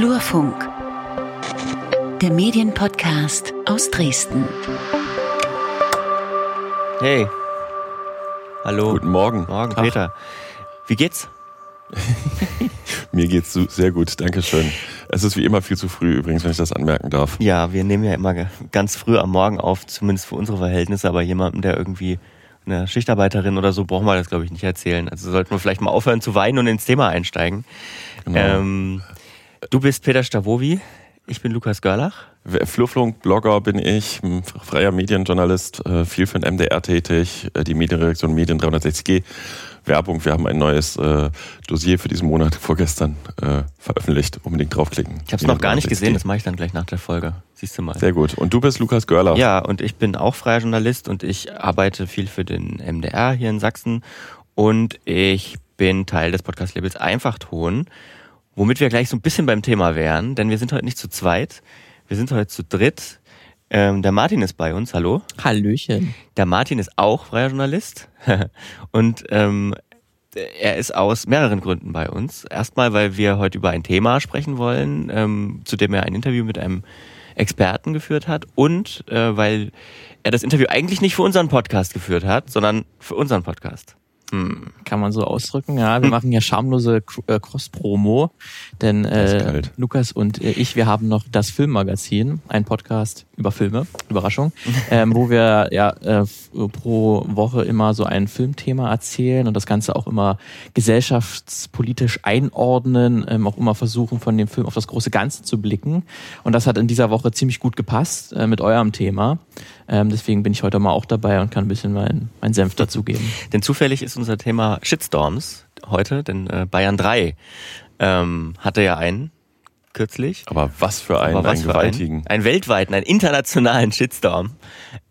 Flurfunk, der Medienpodcast aus Dresden. Hey. Hallo. Guten Morgen. Morgen, Peter. Wie geht's? Mir geht's sehr gut, danke schön. Es ist wie immer viel zu früh übrigens, wenn ich das anmerken darf. Ja, wir nehmen ja immer ganz früh am Morgen auf, zumindest für unsere Verhältnisse, aber jemandem, der irgendwie eine Schichtarbeiterin oder so, brauchen wir das, glaube ich, nicht erzählen. Also sollten wir vielleicht mal aufhören zu weinen und ins Thema einsteigen. Genau. Ähm, du bist Peter Stavovi, ich bin Lukas Görlach. Flurflunk-Blogger bin ich, freier Medienjournalist, äh, viel für den MDR tätig, äh, die Medienredaktion Medien 360G Werbung. Wir haben ein neues äh, Dossier für diesen Monat vorgestern äh, veröffentlicht. Unbedingt draufklicken. Ich habe es noch gar nicht gesehen, das mache ich dann gleich nach der Folge. Siehst du mal. Sehr gut. Und du bist Lukas Görler. Ja, und ich bin auch freier Journalist und ich arbeite viel für den MDR hier in Sachsen. Und ich bin Teil des Podcast-Labels Einfachton, womit wir gleich so ein bisschen beim Thema wären, denn wir sind heute nicht zu zweit. Wir sind heute zu dritt. Ähm, der Martin ist bei uns, hallo. Hallöchen. Der Martin ist auch freier Journalist und ähm, er ist aus mehreren Gründen bei uns. Erstmal, weil wir heute über ein Thema sprechen wollen, ähm, zu dem er ein Interview mit einem Experten geführt hat und äh, weil er das Interview eigentlich nicht für unseren Podcast geführt hat, sondern für unseren Podcast. Hm, kann man so ausdrücken. Ja, wir hm. machen ja schamlose äh, Cross-Promo, denn äh, Lukas und äh, ich, wir haben noch das Filmmagazin, ein Podcast über Filme, Überraschung, ähm, wo wir ja äh, pro Woche immer so ein Filmthema erzählen und das Ganze auch immer gesellschaftspolitisch einordnen, ähm, auch immer versuchen von dem Film auf das große Ganze zu blicken. Und das hat in dieser Woche ziemlich gut gepasst äh, mit eurem Thema. Ähm, deswegen bin ich heute mal auch dabei und kann ein bisschen meinen mein Senf dazugeben. denn zufällig ist unser Thema Shitstorms heute, denn äh, Bayern 3 ähm, hatte ja einen kürzlich. Aber was für einen, was einen gewaltigen. Einen, einen weltweiten, einen internationalen Shitstorm.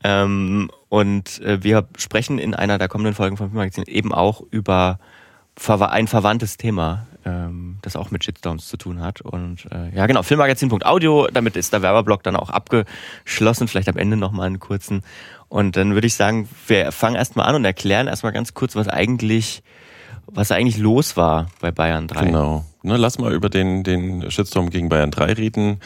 Ähm, und äh, wir sprechen in einer der kommenden Folgen von Filmmagazin eben auch über ein verwandtes Thema, ähm, das auch mit Shitstorms zu tun hat. Und äh, ja, genau, Filmmagazin.audio, damit ist der Werbeblock dann auch abgeschlossen. Vielleicht am Ende nochmal einen kurzen. Und dann würde ich sagen, wir fangen erstmal an und erklären erstmal ganz kurz, was eigentlich, was eigentlich los war bei Bayern 3. Genau. Ne, lass mal über den, den Shitstorm gegen Bayern 3 reden.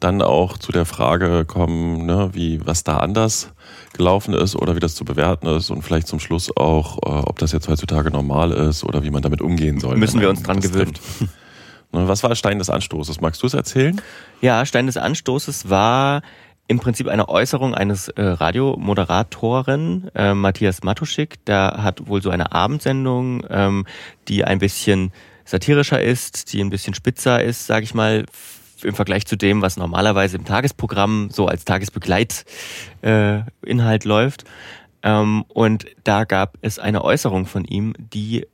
Dann auch zu der Frage kommen, ne, wie, was da anders gelaufen ist oder wie das zu bewerten ist und vielleicht zum Schluss auch, äh, ob das jetzt heutzutage normal ist oder wie man damit umgehen soll. Müssen wir uns dran gewöhnen. Ne, was war Stein des Anstoßes? Magst du es erzählen? Ja, Stein des Anstoßes war im Prinzip eine Äußerung eines äh, Radiomoderatoren, äh, Matthias Matuschik. Der hat wohl so eine Abendsendung, ähm, die ein bisschen satirischer ist, die ein bisschen spitzer ist, sage ich mal, im Vergleich zu dem, was normalerweise im Tagesprogramm so als Tagesbegleitinhalt äh, läuft. Ähm, und da gab es eine Äußerung von ihm, die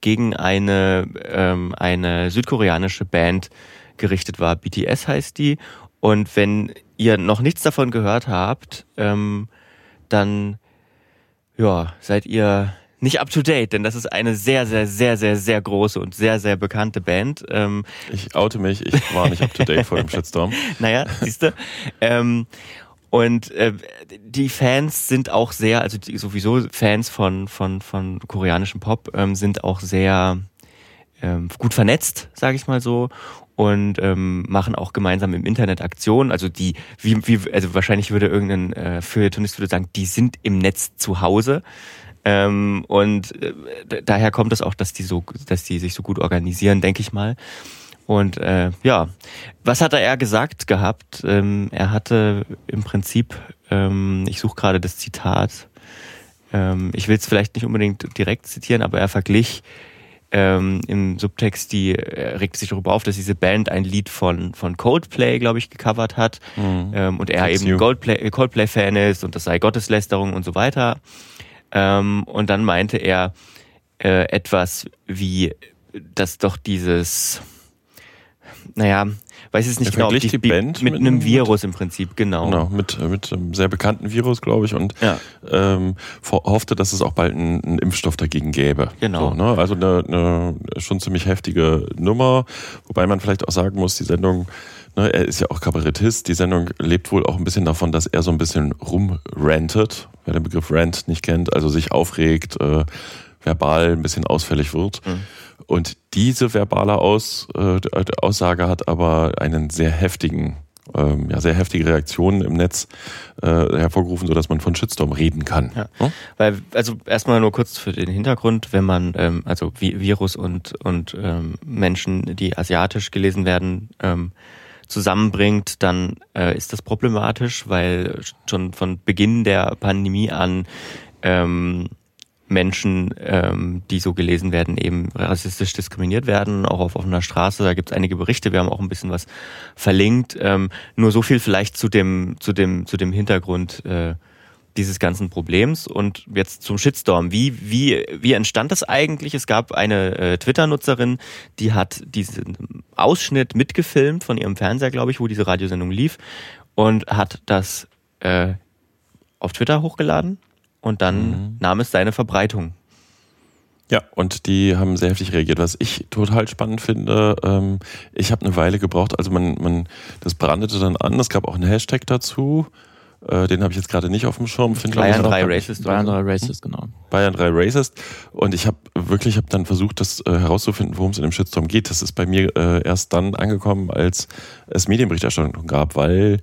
gegen eine, ähm, eine südkoreanische Band gerichtet war. BTS heißt die. Und wenn ihr noch nichts davon gehört habt, ähm, dann ja, seid ihr nicht up to date, denn das ist eine sehr, sehr, sehr, sehr, sehr große und sehr, sehr bekannte Band. Ähm ich oute mich, ich war nicht up to date vor dem Shitstorm. Naja, siehst du. Ähm, und äh, die Fans sind auch sehr, also die, sowieso Fans von, von, von koreanischem Pop ähm, sind auch sehr ähm, gut vernetzt, sage ich mal so und ähm, machen auch gemeinsam im Internet Aktionen. Also die, wie, wie, also wahrscheinlich würde irgendein äh, Feuilletonist würde sagen, die sind im Netz zu Hause. Ähm, und äh, daher kommt es auch, dass die so, dass die sich so gut organisieren, denke ich mal. Und äh, ja, was hat er gesagt gehabt? Ähm, er hatte im Prinzip, ähm, ich suche gerade das Zitat, ähm, ich will es vielleicht nicht unbedingt direkt zitieren, aber er verglich ähm, im Subtext, die er regte sich darüber auf, dass diese Band ein Lied von von Coldplay, glaube ich, gecovert hat mhm. ähm, und er That's eben Coldplay-Fan Coldplay ist und das sei Gotteslästerung und so weiter. Ähm, und dann meinte er äh, etwas wie, dass doch dieses, naja, weiß es nicht genau, die, die Band mit, mit einem Virus im Prinzip, genau. Genau, mit, mit einem sehr bekannten Virus, glaube ich, und ja. ähm, hoffte, dass es auch bald einen, einen Impfstoff dagegen gäbe. Genau. So, ne? Also eine, eine schon ziemlich heftige Nummer, wobei man vielleicht auch sagen muss, die Sendung Ne, er ist ja auch Kabarettist. Die Sendung lebt wohl auch ein bisschen davon, dass er so ein bisschen rumrantet. Wer den Begriff Rant nicht kennt, also sich aufregt, äh, verbal ein bisschen ausfällig wird. Mhm. Und diese verbale Aus, äh, Aussage hat aber einen sehr heftigen ähm, ja, sehr heftige Reaktionen im Netz äh, hervorgerufen, sodass man von Shitstorm reden kann. Ja. Hm? Weil, also erstmal nur kurz für den Hintergrund, wenn man ähm, also Virus und, und ähm, Menschen, die asiatisch gelesen werden, ähm, zusammenbringt, dann äh, ist das problematisch, weil schon von Beginn der Pandemie an ähm, Menschen, ähm, die so gelesen werden, eben rassistisch diskriminiert werden, auch auf offener Straße. Da gibt es einige Berichte, wir haben auch ein bisschen was verlinkt. Ähm, nur so viel vielleicht zu dem, zu dem, zu dem Hintergrund äh, dieses ganzen Problems. Und jetzt zum Shitstorm. Wie, wie, wie entstand das eigentlich? Es gab eine äh, Twitter-Nutzerin, die hat diesen Ausschnitt mitgefilmt von ihrem Fernseher, glaube ich, wo diese Radiosendung lief und hat das äh, auf Twitter hochgeladen und dann mhm. nahm es seine Verbreitung. Ja, und die haben sehr heftig reagiert. Was ich total spannend finde, ähm, ich habe eine Weile gebraucht, also man, man, das brandete dann an, es gab auch einen Hashtag dazu, äh, den habe ich jetzt gerade nicht auf dem Schirm. Bayern 3 Racist. Bayern 3 Racist, genau. Bayern 3 Racist. Und ich habe wirklich, hab dann versucht, das äh, herauszufinden, worum es in dem Shitstorm geht. Das ist bei mir äh, erst dann angekommen, als es Medienberichterstattung gab, weil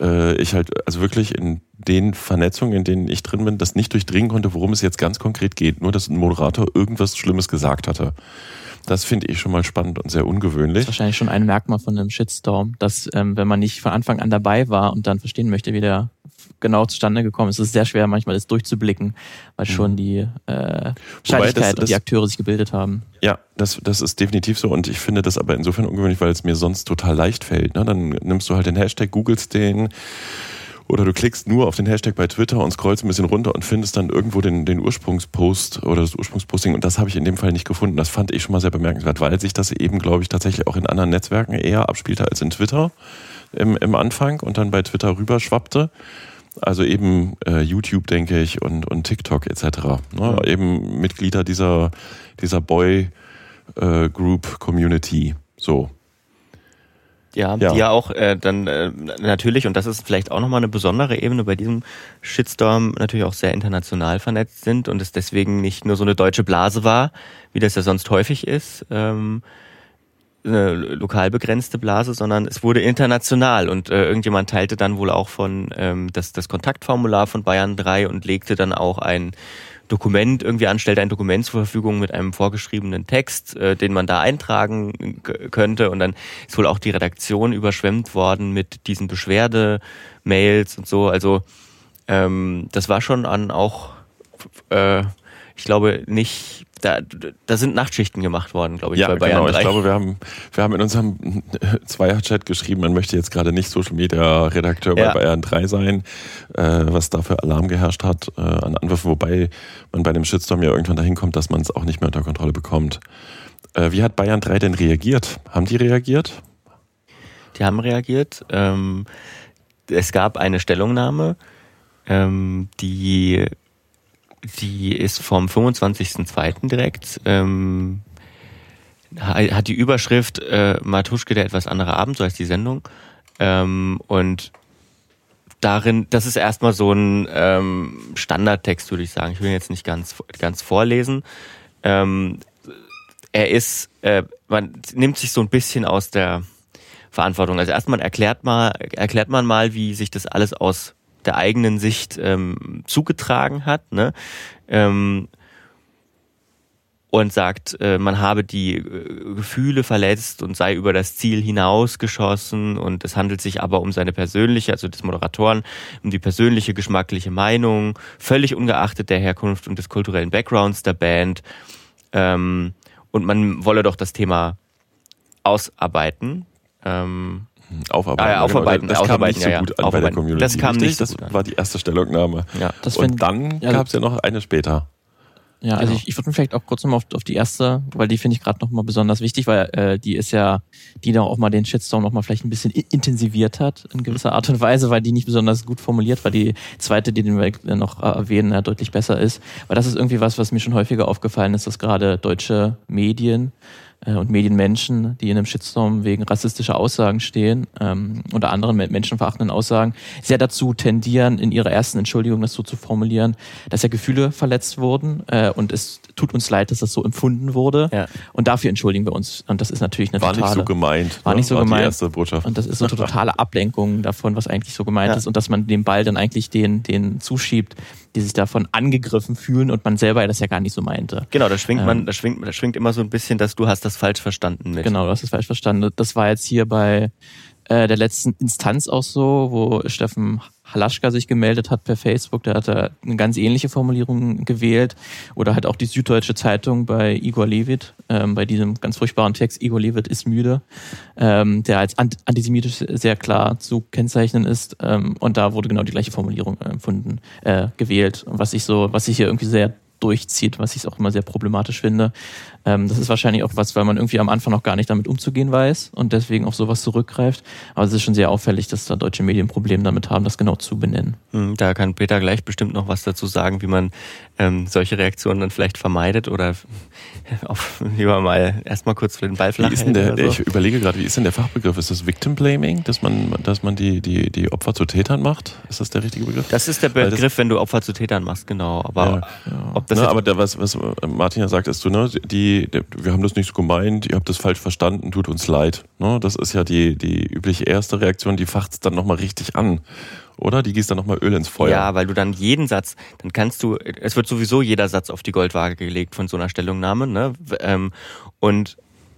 äh, ich halt also wirklich in den Vernetzungen, in denen ich drin bin, das nicht durchdringen konnte, worum es jetzt ganz konkret geht. Nur, dass ein Moderator irgendwas Schlimmes gesagt hatte. Das finde ich schon mal spannend und sehr ungewöhnlich. Das ist wahrscheinlich schon ein Merkmal von einem Shitstorm, dass ähm, wenn man nicht von Anfang an dabei war und dann verstehen möchte, wie der genau zustande gekommen ist, ist es sehr schwer manchmal das durchzublicken, weil schon mhm. die äh, Scheinigkeit und die Akteure sich gebildet haben. Ja, das, das ist definitiv so und ich finde das aber insofern ungewöhnlich, weil es mir sonst total leicht fällt. Ne? Dann nimmst du halt den Hashtag, googelst den, oder du klickst nur auf den Hashtag bei Twitter und scrollst ein bisschen runter und findest dann irgendwo den, den Ursprungspost oder das Ursprungsposting. Und das habe ich in dem Fall nicht gefunden. Das fand ich schon mal sehr bemerkenswert, weil sich das eben, glaube ich, tatsächlich auch in anderen Netzwerken eher abspielte als in Twitter im, im Anfang und dann bei Twitter rüberschwappte. Also eben äh, YouTube, denke ich, und, und TikTok etc. Ne? Ja. Eben Mitglieder dieser, dieser Boy äh, Group Community. So. Ja, ja, die ja auch äh, dann äh, natürlich, und das ist vielleicht auch nochmal eine besondere Ebene bei diesem Shitstorm, natürlich auch sehr international vernetzt sind und es deswegen nicht nur so eine deutsche Blase war, wie das ja sonst häufig ist, ähm, eine lokal begrenzte Blase, sondern es wurde international und äh, irgendjemand teilte dann wohl auch von ähm, das, das Kontaktformular von Bayern 3 und legte dann auch ein Dokument irgendwie anstellt, ein Dokument zur Verfügung mit einem vorgeschriebenen Text, äh, den man da eintragen könnte. Und dann ist wohl auch die Redaktion überschwemmt worden mit diesen Beschwerde-Mails und so. Also ähm, das war schon an auch, äh, ich glaube, nicht da, da sind Nachtschichten gemacht worden, glaube ich, ja, bei Bayern genau. 3. Ich glaube, wir haben, wir haben in unserem Zweier-Chat geschrieben, man möchte jetzt gerade nicht Social Media Redakteur ja. bei Bayern 3 sein, äh, was da für Alarm geherrscht hat äh, an Anwürfen, wobei man bei dem Shitstorm ja irgendwann dahin kommt, dass man es auch nicht mehr unter Kontrolle bekommt. Äh, wie hat Bayern 3 denn reagiert? Haben die reagiert? Die haben reagiert. Ähm, es gab eine Stellungnahme, ähm, die die ist vom 25.02. direkt. Ähm, hat die Überschrift äh, Matuschke, der etwas andere Abend, so heißt die Sendung. Ähm, und darin, das ist erstmal so ein ähm, Standardtext, würde ich sagen. Ich will ihn jetzt nicht ganz, ganz vorlesen. Ähm, er ist, äh, man nimmt sich so ein bisschen aus der Verantwortung. Also erstmal erklärt mal, erklärt man mal, wie sich das alles aus der eigenen Sicht ähm, zugetragen hat. Ne? Ähm, und sagt, äh, man habe die äh, Gefühle verletzt und sei über das Ziel hinausgeschossen und es handelt sich aber um seine persönliche, also des Moderatoren, um die persönliche geschmackliche Meinung, völlig ungeachtet der Herkunft und des kulturellen Backgrounds der Band. Ähm, und man wolle doch das Thema ausarbeiten. Aufarbeiten. Ah, ja, aufarbeiten, genau. Das kam nicht so gut ja, an bei der Community. Das kam Richtig? nicht so gut Das war die erste Stellungnahme. Ja, das Und dann ja, gab es ja noch eine später. Ja, also genau. ich, ich würde vielleicht auch kurz nochmal auf, auf die erste, weil die finde ich gerade nochmal besonders wichtig, weil äh, die ist ja, die da auch mal den Shitstorm nochmal vielleicht ein bisschen intensiviert hat in gewisser Art und Weise, weil die nicht besonders gut formuliert war. Die zweite, die den wir noch erwähnen, ja, deutlich besser ist. Weil das ist irgendwie was, was mir schon häufiger aufgefallen ist, dass gerade deutsche Medien äh, und Medienmenschen, die in einem Shitstorm wegen rassistischer Aussagen stehen ähm, oder anderen menschenverachtenden Aussagen, sehr dazu tendieren, in ihrer ersten Entschuldigung das so zu formulieren, dass ja Gefühle verletzt wurden äh, und es tut uns leid, dass das so empfunden wurde ja. und dafür entschuldigen wir uns. Und das ist natürlich eine war totale... War nicht so gemeint. War nicht so war gemeint. Die erste Botschaft. Und das ist so eine totale Ablenkung davon, was eigentlich so gemeint ja. ist und dass man den Ball dann eigentlich den, den zuschiebt, die sich davon angegriffen fühlen und man selber das ja gar nicht so meinte. Genau, da schwingt man, ähm, da schwingt, da schwingt immer so ein bisschen, dass du hast das falsch verstanden mit. Genau, du hast das falsch verstanden. Das war jetzt hier bei äh, der letzten Instanz auch so, wo Steffen Halaschka sich gemeldet hat per Facebook, der hat da eine ganz ähnliche Formulierung gewählt. Oder halt auch die Süddeutsche Zeitung bei Igor Levit, ähm, bei diesem ganz furchtbaren Text, Igor Levit ist müde, ähm, der als antisemitisch sehr klar zu kennzeichnen ist. Ähm, und da wurde genau die gleiche Formulierung empfunden, äh, gewählt. Was ich so, was ich hier irgendwie sehr durchzieht, was ich auch immer sehr problematisch finde. Ähm, das ist wahrscheinlich auch was, weil man irgendwie am Anfang noch gar nicht damit umzugehen weiß und deswegen auf sowas zurückgreift. Aber es ist schon sehr auffällig, dass da deutsche Medien Probleme damit haben, das genau zu benennen. Hm, da kann Peter gleich bestimmt noch was dazu sagen, wie man ähm, solche Reaktionen dann vielleicht vermeidet oder auf, lieber mal erstmal kurz für den Ball flach wie ist denn der, so. Ich überlege gerade, wie ist denn der Fachbegriff? Ist das Victim Blaming, dass man, dass man die, die, die Opfer zu Tätern macht? Ist das der richtige Begriff? Das ist der Begriff, das, wenn du Opfer zu Tätern machst, genau. Aber ja. ob das ne, aber der, was, was Martin ja sagt, ist so, ne, die wir haben das nicht so gemeint, ihr habt das falsch verstanden, tut uns leid. Ne? Das ist ja die, die übliche erste Reaktion, die facht es dann nochmal richtig an. Oder? Die gießt dann nochmal Öl ins Feuer. Ja, weil du dann jeden Satz, dann kannst du, es wird sowieso jeder Satz auf die Goldwaage gelegt von so einer Stellungnahme, ne? Ähm, und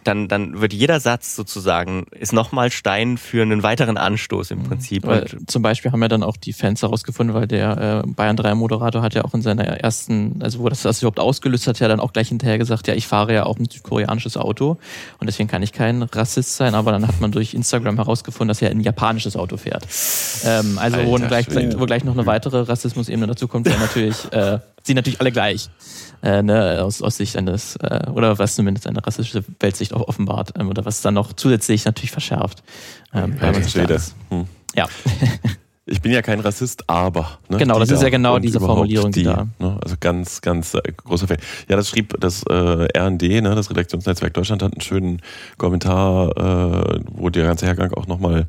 dann, dann wird jeder Satz sozusagen, ist nochmal Stein für einen weiteren Anstoß im mhm. Prinzip. Weil, zum Beispiel haben ja dann auch die Fans herausgefunden, weil der äh, Bayern 3 Moderator hat ja auch in seiner ersten, also wo das, das überhaupt ausgelöst hat, ja dann auch gleich hinterher gesagt, ja, ich fahre ja auch ein südkoreanisches Auto und deswegen kann ich kein Rassist sein, aber dann hat man durch Instagram herausgefunden, dass er ein japanisches Auto fährt. Ähm, also Alter, wo, gleich, wo gleich noch eine weitere Rassismusebene dazu kommt, wäre natürlich, äh, sind natürlich alle gleich äh, ne, aus, aus Sicht eines, äh, oder was zumindest eine rassistische Weltsicht auch offenbart, ähm, oder was dann noch zusätzlich natürlich verschärft. Ähm, ja, das, hm. ja. Ich bin ja kein Rassist, aber. Ne, genau, das ist ja genau diese Formulierung, die, da. Ne, also ganz, ganz äh, großer Fan. Ja, das schrieb das äh, RND, ne, das Redaktionsnetzwerk Deutschland, hat einen schönen Kommentar, äh, wo der ganze Hergang auch nochmal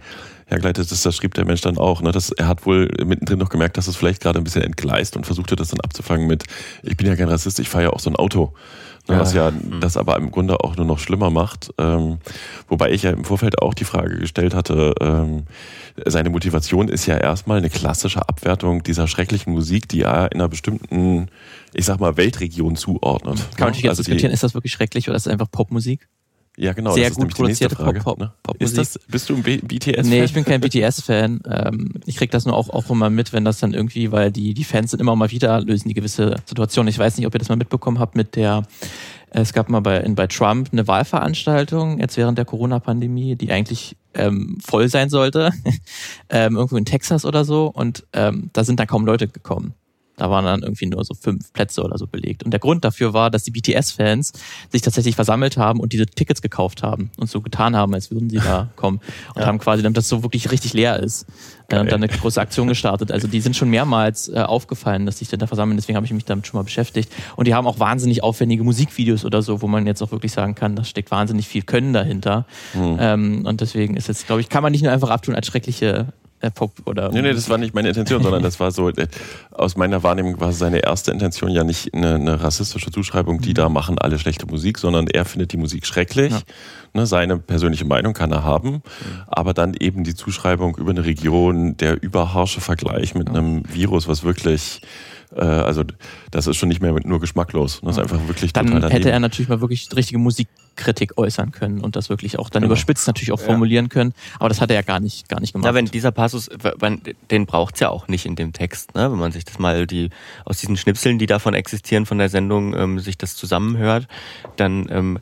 hergeleitet ist, das schrieb der Mensch dann auch. Ne, dass er hat wohl mittendrin noch gemerkt, dass es vielleicht gerade ein bisschen entgleist und versuchte das dann abzufangen mit, ich bin ja kein Rassist, ich fahre ja auch so ein Auto. Ne, ja. Was ja mhm. das aber im Grunde auch nur noch schlimmer macht. Ähm, wobei ich ja im Vorfeld auch die Frage gestellt hatte, ähm, seine Motivation ist ja erstmal eine klassische Abwertung dieser schrecklichen Musik, die er in einer bestimmten, ich sag mal, Weltregion zuordnet. Kann man natürlich also diskutieren, ist das wirklich schrecklich oder ist das einfach Popmusik? Ja, genau. Sehr gut produzierte Frage, Pop, Pop, Pop ist das, Bist du ein BTS-Fan? Nee, ich bin kein BTS-Fan. Ähm, ich krieg das nur auch, auch immer mit, wenn das dann irgendwie, weil die, die Fans sind immer mal wieder, lösen die gewisse Situationen. Ich weiß nicht, ob ihr das mal mitbekommen habt mit der, es gab mal bei, bei Trump eine Wahlveranstaltung, jetzt während der Corona-Pandemie, die eigentlich ähm, voll sein sollte, ähm, irgendwo in Texas oder so. Und ähm, da sind dann kaum Leute gekommen. Da waren dann irgendwie nur so fünf Plätze oder so belegt. Und der Grund dafür war, dass die BTS-Fans sich tatsächlich versammelt haben und diese Tickets gekauft haben und so getan haben, als würden sie da kommen. Und ja. haben quasi, damit das so wirklich richtig leer ist, äh, und dann eine große Aktion gestartet. Also die sind schon mehrmals äh, aufgefallen, dass sich da versammeln. Deswegen habe ich mich damit schon mal beschäftigt. Und die haben auch wahnsinnig aufwendige Musikvideos oder so, wo man jetzt auch wirklich sagen kann, da steckt wahnsinnig viel Können dahinter. Mhm. Ähm, und deswegen ist jetzt, glaube ich, kann man nicht nur einfach abtun als schreckliche äh, Pop oder. Nee, nee, das war nicht meine Intention, sondern das war so, äh, aus meiner Wahrnehmung war seine erste Intention ja nicht eine, eine rassistische Zuschreibung, die mhm. da machen alle schlechte Musik, sondern er findet die Musik schrecklich. Ja. Ne, seine persönliche Meinung kann er haben, mhm. aber dann eben die Zuschreibung über eine Region, der überharsche Vergleich mit ja. einem Virus, was wirklich äh, also das ist schon nicht mehr nur geschmacklos. Das ist einfach wirklich Dann total hätte er natürlich mal wirklich richtige Musikkritik äußern können und das wirklich auch dann genau. überspitzt natürlich auch formulieren ja. können. Aber das hat er ja gar nicht, gar nicht gemacht. Ja, wenn dieser Passus, den braucht's ja auch nicht in dem Text, ne? wenn man sich das mal die aus diesen Schnipseln, die davon existieren von der Sendung, ähm, sich das zusammenhört, dann ähm,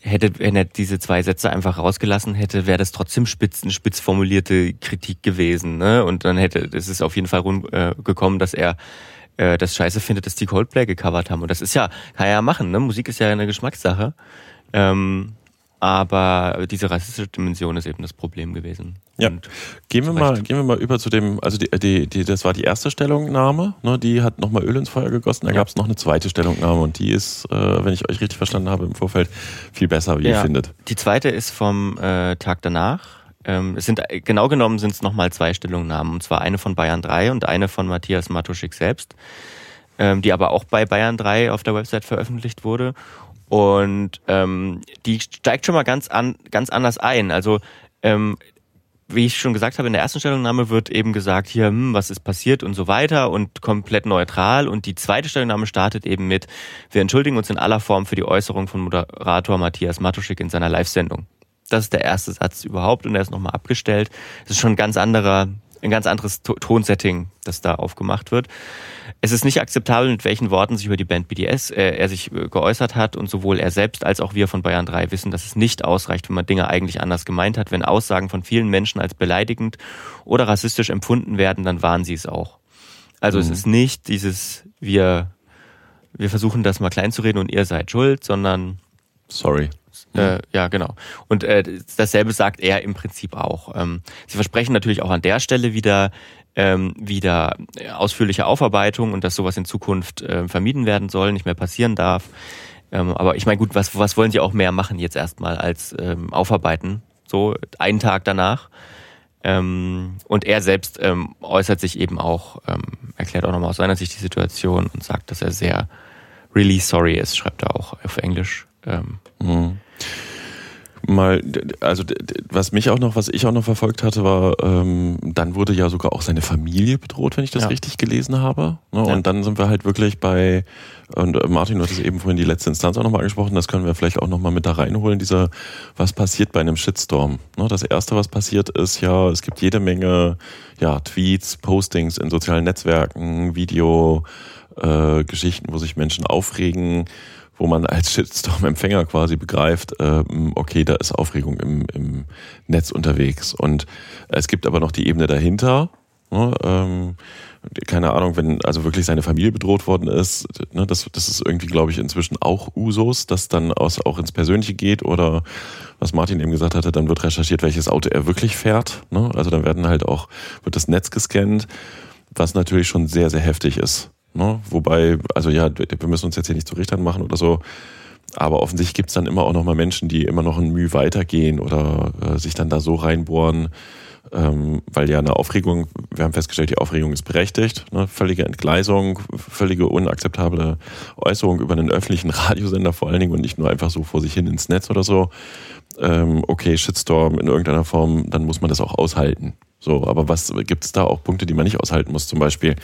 hätte, wenn er diese zwei Sätze einfach rausgelassen hätte, wäre das trotzdem spitz, eine spitz formulierte Kritik gewesen. Ne? Und dann hätte es ist auf jeden Fall rumgekommen, äh, gekommen, dass er äh, das scheiße findet, dass die Coldplay gecovert haben. Und das ist ja, kann er ja machen, ne? Musik ist ja eine Geschmackssache. Ähm, aber diese rassistische Dimension ist eben das Problem gewesen. Ja. Und gehen wir mal, gehen wir mal über zu dem, also die, die, die das war die erste Stellungnahme, ne, die hat nochmal Öl ins Feuer gegossen. Da ja. gab es noch eine zweite Stellungnahme und die ist, äh, wenn ich euch richtig verstanden habe, im Vorfeld viel besser, wie ja. ihr findet. Die zweite ist vom äh, Tag danach. Ähm, es sind genau genommen sind es nochmal zwei Stellungnahmen, und zwar eine von Bayern 3 und eine von Matthias Matuschik selbst, ähm, die aber auch bei Bayern 3 auf der Website veröffentlicht wurde. Und ähm, die steigt schon mal ganz an, ganz anders ein. Also ähm, wie ich schon gesagt habe, in der ersten Stellungnahme wird eben gesagt, hier, hm, was ist passiert und so weiter und komplett neutral. Und die zweite Stellungnahme startet eben mit, wir entschuldigen uns in aller Form für die Äußerung von Moderator Matthias Matuschik in seiner Live-Sendung. Das ist der erste Satz überhaupt und er ist nochmal abgestellt. Das ist schon ein ganz anderer, ein ganz anderes Tonsetting, das da aufgemacht wird. Es ist nicht akzeptabel, mit welchen Worten sich über die Band BDS äh, er sich äh, geäußert hat und sowohl er selbst als auch wir von Bayern 3 wissen, dass es nicht ausreicht, wenn man Dinge eigentlich anders gemeint hat. Wenn Aussagen von vielen Menschen als beleidigend oder rassistisch empfunden werden, dann waren sie es auch. Also mhm. es ist nicht dieses wir wir versuchen das mal klein zu reden und ihr seid schuld, sondern sorry. Äh, ja, genau. Und äh, dasselbe sagt er im Prinzip auch. Ähm, sie versprechen natürlich auch an der Stelle wieder ähm, wieder ausführliche Aufarbeitung und dass sowas in Zukunft äh, vermieden werden soll, nicht mehr passieren darf. Ähm, aber ich meine, gut, was, was wollen sie auch mehr machen jetzt erstmal als ähm, aufarbeiten? So einen Tag danach. Ähm, und er selbst ähm, äußert sich eben auch, ähm, erklärt auch nochmal aus seiner Sicht die Situation und sagt, dass er sehr really sorry ist, schreibt er auch auf Englisch. Ähm, mhm mal, also was mich auch noch, was ich auch noch verfolgt hatte, war, ähm, dann wurde ja sogar auch seine Familie bedroht, wenn ich das ja. richtig gelesen habe. Ne? Ja. Und dann sind wir halt wirklich bei, und äh, Martin hat es eben vorhin die letzte Instanz auch nochmal angesprochen, das können wir vielleicht auch nochmal mit da reinholen, dieser, was passiert bei einem Shitstorm. Ne? Das erste, was passiert ist, ja, es gibt jede Menge ja, Tweets, Postings in sozialen Netzwerken, Video, äh, Geschichten, wo sich Menschen aufregen wo man als Shitstorm-Empfänger quasi begreift, äh, okay, da ist Aufregung im, im Netz unterwegs. Und es gibt aber noch die Ebene dahinter. Ne, ähm, keine Ahnung, wenn also wirklich seine Familie bedroht worden ist, ne, das, das ist irgendwie, glaube ich, inzwischen auch Usus, dass dann aus, auch ins Persönliche geht oder was Martin eben gesagt hatte, dann wird recherchiert, welches Auto er wirklich fährt. Ne? Also dann werden halt auch, wird das Netz gescannt, was natürlich schon sehr, sehr heftig ist. Ne? Wobei, also ja, wir müssen uns jetzt hier nicht zu Richtern machen oder so. Aber offensichtlich gibt es dann immer auch noch mal Menschen, die immer noch ein Mühe weitergehen oder äh, sich dann da so reinbohren, ähm, weil ja eine Aufregung, wir haben festgestellt, die Aufregung ist berechtigt, ne? völlige Entgleisung, völlige unakzeptable Äußerung über einen öffentlichen Radiosender vor allen Dingen und nicht nur einfach so vor sich hin ins Netz oder so. Ähm, okay, Shitstorm in irgendeiner Form, dann muss man das auch aushalten. So, aber was gibt es da auch Punkte, die man nicht aushalten muss, zum Beispiel?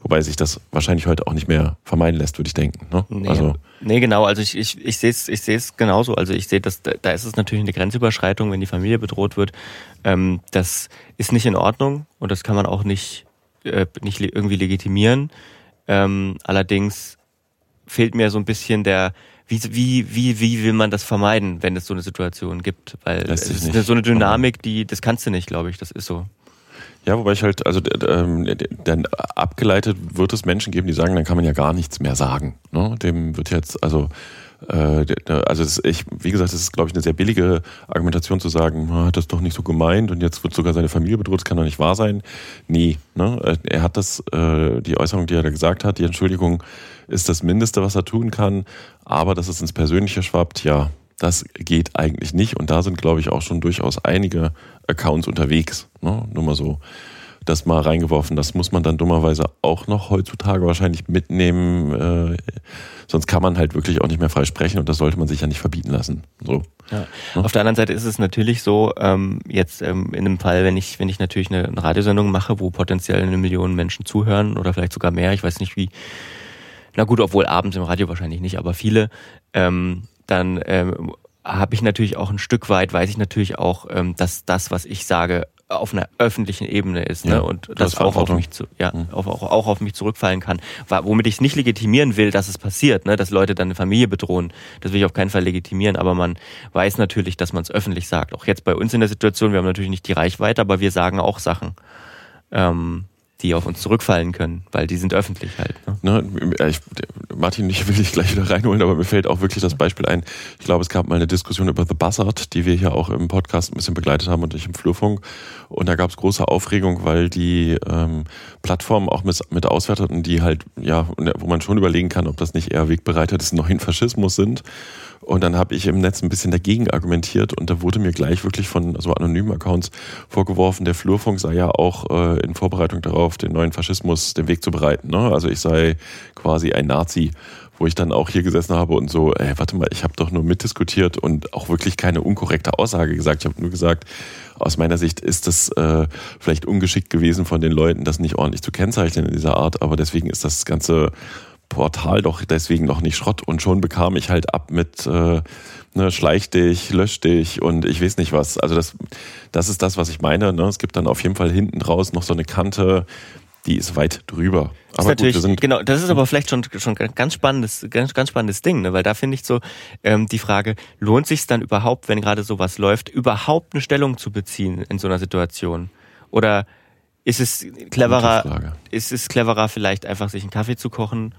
Wobei sich das wahrscheinlich heute auch nicht mehr vermeiden lässt, würde ich denken. Ne? Nee, also, nee, genau. Also ich, ich, ich sehe es ich seh's genauso. Also ich sehe, dass da ist es natürlich eine Grenzüberschreitung, wenn die Familie bedroht wird. Ähm, das ist nicht in Ordnung und das kann man auch nicht, äh, nicht irgendwie legitimieren. Ähm, allerdings fehlt mir so ein bisschen der wie, wie, wie, wie will man das vermeiden, wenn es so eine Situation gibt? Weil es ist nicht. so eine Dynamik, die, das kannst du nicht, glaube ich, das ist so. Ja, wobei ich halt, also ähm, dann abgeleitet wird es Menschen geben, die sagen, dann kann man ja gar nichts mehr sagen. Ne? Dem wird jetzt, also äh, also das, ich, wie gesagt, das ist, glaube ich, eine sehr billige Argumentation zu sagen, man hat das doch nicht so gemeint und jetzt wird sogar seine Familie bedroht, das kann doch nicht wahr sein. Nee, ne? er hat das, äh, die Äußerung, die er da gesagt hat, die Entschuldigung ist das Mindeste, was er tun kann, aber dass es ins Persönliche schwappt, ja, das geht eigentlich nicht. Und da sind, glaube ich, auch schon durchaus einige Accounts unterwegs. Ne? Nur mal so das mal reingeworfen. Das muss man dann dummerweise auch noch heutzutage wahrscheinlich mitnehmen. Äh, sonst kann man halt wirklich auch nicht mehr frei sprechen und das sollte man sich ja nicht verbieten lassen. So. Ja. Ne? Auf der anderen Seite ist es natürlich so, ähm, jetzt ähm, in einem Fall, wenn ich, wenn ich natürlich eine, eine Radiosendung mache, wo potenziell eine Million Menschen zuhören oder vielleicht sogar mehr, ich weiß nicht wie, na gut, obwohl abends im Radio wahrscheinlich nicht, aber viele, ähm, dann ähm, habe ich natürlich auch ein Stück weit, weiß ich natürlich auch, ähm, dass das, was ich sage, auf einer öffentlichen Ebene ist ne? Ja, und das auch auf mich zu, ja, mhm. auch, auch, auch auf mich zurückfallen kann. Womit ich es nicht legitimieren will, dass es passiert, ne? dass Leute dann eine Familie bedrohen. Das will ich auf keinen Fall legitimieren, aber man weiß natürlich, dass man es öffentlich sagt. Auch jetzt bei uns in der Situation, wir haben natürlich nicht die Reichweite, aber wir sagen auch Sachen. Ähm, die auf uns zurückfallen können, weil die sind öffentlich halt. Ne? Ne, ich, Martin, ich will dich gleich wieder reinholen, aber mir fällt auch wirklich das Beispiel ein. Ich glaube, es gab mal eine Diskussion über The Buzzard, die wir hier auch im Podcast ein bisschen begleitet haben und ich im Flurfunk. Und da gab es große Aufregung, weil die ähm, Plattformen auch mit, mit auswerteten, die halt, ja, wo man schon überlegen kann, ob das nicht eher Wegbereiter des neuen Faschismus sind. Und dann habe ich im Netz ein bisschen dagegen argumentiert und da wurde mir gleich wirklich von so anonymen Accounts vorgeworfen, der Flurfunk sei ja auch äh, in Vorbereitung darauf, den neuen Faschismus den Weg zu bereiten. Ne? Also ich sei quasi ein Nazi wo ich dann auch hier gesessen habe und so, ey, warte mal, ich habe doch nur mitdiskutiert und auch wirklich keine unkorrekte Aussage gesagt. Ich habe nur gesagt, aus meiner Sicht ist das äh, vielleicht ungeschickt gewesen von den Leuten, das nicht ordentlich zu kennzeichnen in dieser Art, aber deswegen ist das ganze Portal doch deswegen noch nicht Schrott und schon bekam ich halt ab mit äh, ne, schleich dich, lösch dich und ich weiß nicht was. Also das, das ist das, was ich meine. Ne? Es gibt dann auf jeden Fall hinten draus noch so eine Kante, die ist weit drüber. Aber ist gut, sind genau, das ist aber vielleicht schon schon ganz spannendes, ganz ganz spannendes Ding, ne? weil da finde ich so ähm, die Frage: Lohnt sich dann überhaupt, wenn gerade sowas läuft, überhaupt eine Stellung zu beziehen in so einer Situation? Oder ist es cleverer, ist es cleverer, vielleicht einfach sich einen Kaffee zu kochen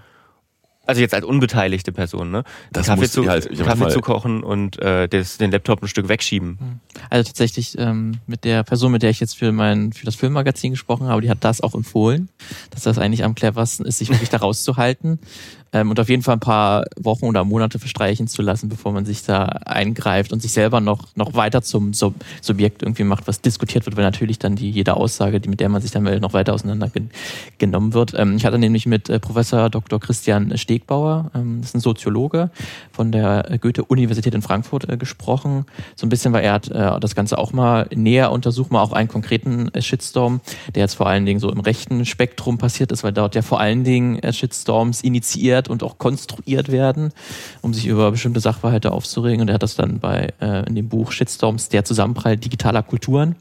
also jetzt als unbeteiligte Person, ne? Das Kaffee, zu, halt, Kaffee zu kochen und äh, das, den Laptop ein Stück wegschieben. Hm. Also tatsächlich ähm, mit der Person, mit der ich jetzt für mein für das Filmmagazin gesprochen habe, die hat das auch empfohlen, dass das eigentlich am cleversten ist, sich wirklich da rauszuhalten ähm, und auf jeden Fall ein paar Wochen oder Monate verstreichen zu lassen, bevor man sich da eingreift und sich selber noch, noch weiter zum Sub Subjekt irgendwie macht, was diskutiert wird, weil natürlich dann die jede Aussage, die mit der man sich dann meldet, noch weiter auseinandergenommen wird. Ähm, ich hatte nämlich mit äh, Professor Dr. Christian Stegbauer, ähm, das ist ein Soziologe von der Goethe-Universität in Frankfurt äh, gesprochen. So ein bisschen, weil er hat äh, das Ganze auch mal näher untersucht, mal auch einen konkreten äh, Shitstorm, der jetzt vor allen Dingen so im rechten Spektrum passiert ist, weil dort ja vor allen Dingen äh, Shitstorms initiiert und auch konstruiert werden, um sich über bestimmte Sachverhalte aufzuregen. Und er hat das dann bei äh, in dem Buch Shitstorms, der Zusammenprall digitaler Kulturen,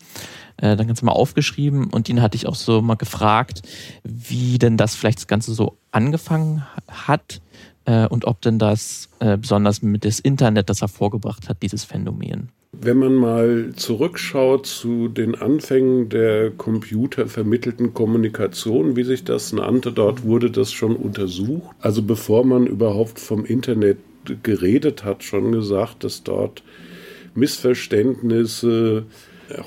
äh, dann ganz mal aufgeschrieben und ihn hatte ich auch so mal gefragt, wie denn das vielleicht das Ganze so angefangen hat äh, und ob denn das äh, besonders mit das Internet das hervorgebracht hat, dieses Phänomen. Wenn man mal zurückschaut zu den Anfängen der computervermittelten Kommunikation, wie sich das nannte, dort wurde das schon untersucht. Also bevor man überhaupt vom Internet geredet hat, schon gesagt, dass dort Missverständnisse